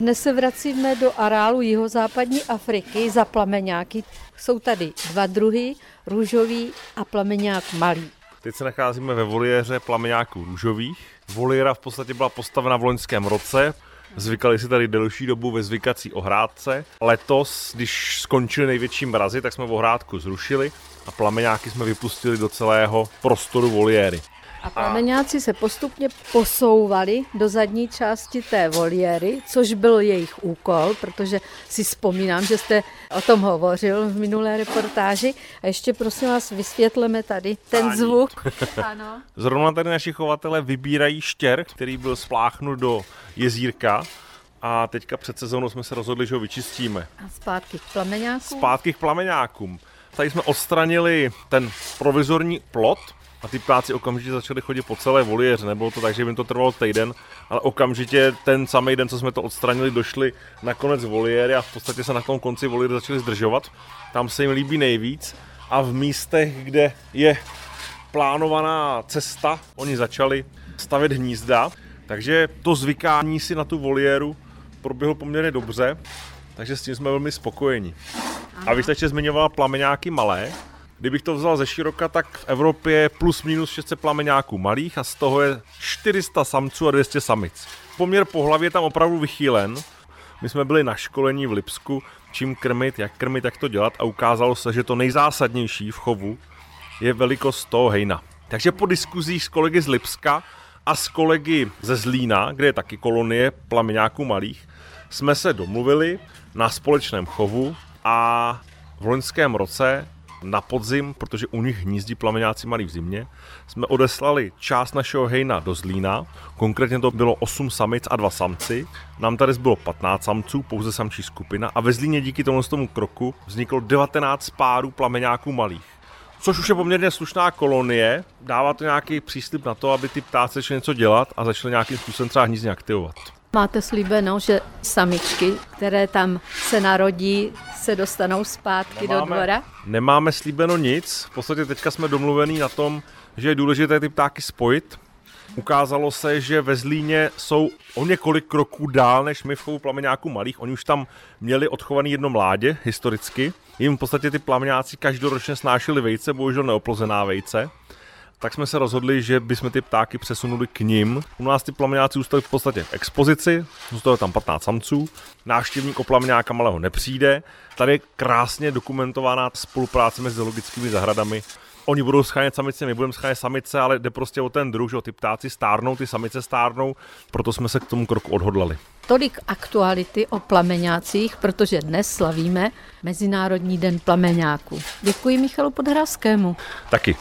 Dnes se vracíme do areálu jihozápadní Afriky za plameňáky. Jsou tady dva druhy, růžový a plameňák malý. Teď se nacházíme ve voliéře plameňáků růžových. Voliéra v podstatě byla postavena v loňském roce. Zvykali si tady delší dobu ve zvykací ohrádce. Letos, když skončily největší mrazy, tak jsme ohrádku zrušili a plameňáky jsme vypustili do celého prostoru voliéry. A plameňáci se postupně posouvali do zadní části té voliéry, což byl jejich úkol, protože si vzpomínám, že jste o tom hovořil v minulé reportáži. A ještě prosím vás vysvětleme tady ten Ani. zvuk. ano. Zrovna tady naši chovatele vybírají štěr, který byl spláchnut do jezírka a teďka před sezónou jsme se rozhodli, že ho vyčistíme. A zpátky k plameňákům. Zpátky k plameňákům. Tady jsme odstranili ten provizorní plot, a ty ptáci okamžitě začali chodit po celé voliéře. Nebylo to tak, že by to trvalo týden, ale okamžitě ten samý den, co jsme to odstranili, došli na konec voliéry a v podstatě se na tom konci voliéry začali zdržovat. Tam se jim líbí nejvíc a v místech, kde je plánovaná cesta, oni začali stavět hnízda, takže to zvykání si na tu voliéru proběhlo poměrně dobře, takže s tím jsme velmi spokojeni. A vy jste ještě zmiňovala plameňáky malé, Kdybych to vzal ze široka, tak v Evropě je plus minus 600 plameňáků malých a z toho je 400 samců a 200 samic. Poměr pohlaví je tam opravdu vychýlen. My jsme byli na školení v Lipsku, čím krmit, jak krmit, jak to dělat a ukázalo se, že to nejzásadnější v chovu je velikost toho hejna. Takže po diskuzích s kolegy z Lipska a s kolegy ze Zlína, kde je taky kolonie plameňáků malých, jsme se domluvili na společném chovu a v loňském roce na podzim, protože u nich hnízdí plameňáci malí v zimě, jsme odeslali část našeho hejna do Zlína, konkrétně to bylo 8 samic a 2 samci, nám tady bylo 15 samců, pouze samčí skupina a ve Zlíně díky tomu, tomu kroku vzniklo 19 párů plameňáků malých. Což už je poměrně slušná kolonie, dává to nějaký příslip na to, aby ty ptáci začali něco dělat a začali nějakým způsobem třeba hnízdně aktivovat. Máte slíbeno, že samičky, které tam se narodí, se dostanou zpátky nemáme, do dvora? Nemáme slíbeno nic. V podstatě teďka jsme domluvení na tom, že je důležité ty ptáky spojit. Ukázalo se, že ve Zlíně jsou o několik kroků dál než my v chovu plameňáků malých. Oni už tam měli odchovaný jedno mládě historicky. Jim v podstatě ty plameňáci každoročně snášeli vejce, bohužel neoplozená vejce tak jsme se rozhodli, že bychom ty ptáky přesunuli k ním. U nás ty plameňáci zůstali v podstatě v expozici, zůstalo tam 15 samců, návštěvník o plameňáka malého nepřijde. Tady je krásně dokumentovaná spolupráce mezi zoologickými zahradami. Oni budou schánět samice, my budeme schánět samice, ale jde prostě o ten druh, že ty ptáci stárnou, ty samice stárnou, proto jsme se k tomu kroku odhodlali. Tolik aktuality o plameňácích, protože dnes slavíme Mezinárodní den plameňáků. Děkuji Michalu Podhrazskému. Taky.